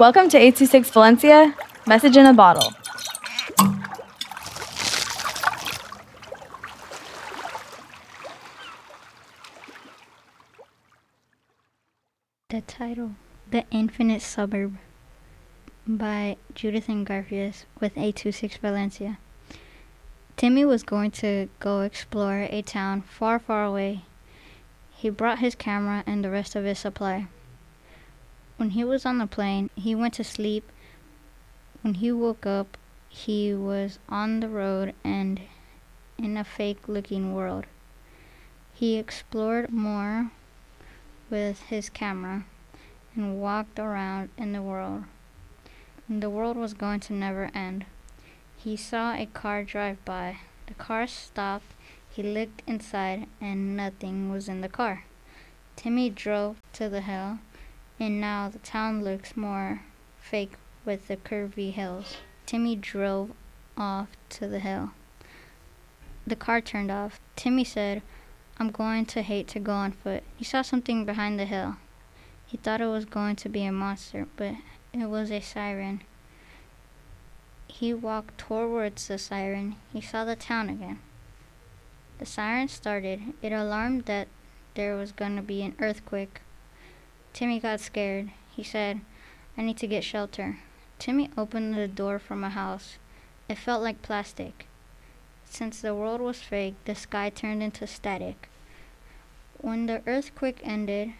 Welcome to 826 Valencia, message in a bottle. The title, The Infinite Suburb, by Judith and Garfias with 826 Valencia. Timmy was going to go explore a town far, far away. He brought his camera and the rest of his supply. When he was on the plane, he went to sleep. When he woke up, he was on the road and in a fake looking world. He explored more with his camera and walked around in the world. The world was going to never end. He saw a car drive by. The car stopped. He looked inside and nothing was in the car. Timmy drove to the hill and now the town looks more fake with the curvy hills. Timmy drove off to the hill. The car turned off. Timmy said, I'm going to hate to go on foot. He saw something behind the hill. He thought it was going to be a monster, but it was a siren. He walked towards the siren. He saw the town again. The siren started. It alarmed that there was going to be an earthquake. Timmy got scared. He said, I need to get shelter. Timmy opened the door from a house. It felt like plastic. Since the world was fake, the sky turned into static. When the earthquake ended,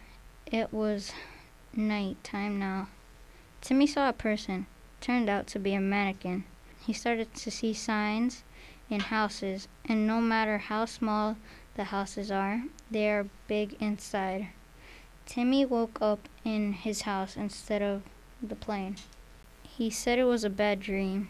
it was night time now. Timmy saw a person. Turned out to be a mannequin. He started to see signs in houses, and no matter how small the houses are, they are big inside. Timmy woke up in his house instead of the plane. He said it was a bad dream.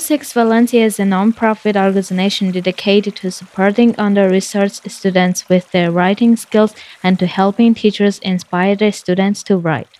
Six Valencia is a non-profit organization dedicated to supporting under-resourced students with their writing skills and to helping teachers inspire their students to write.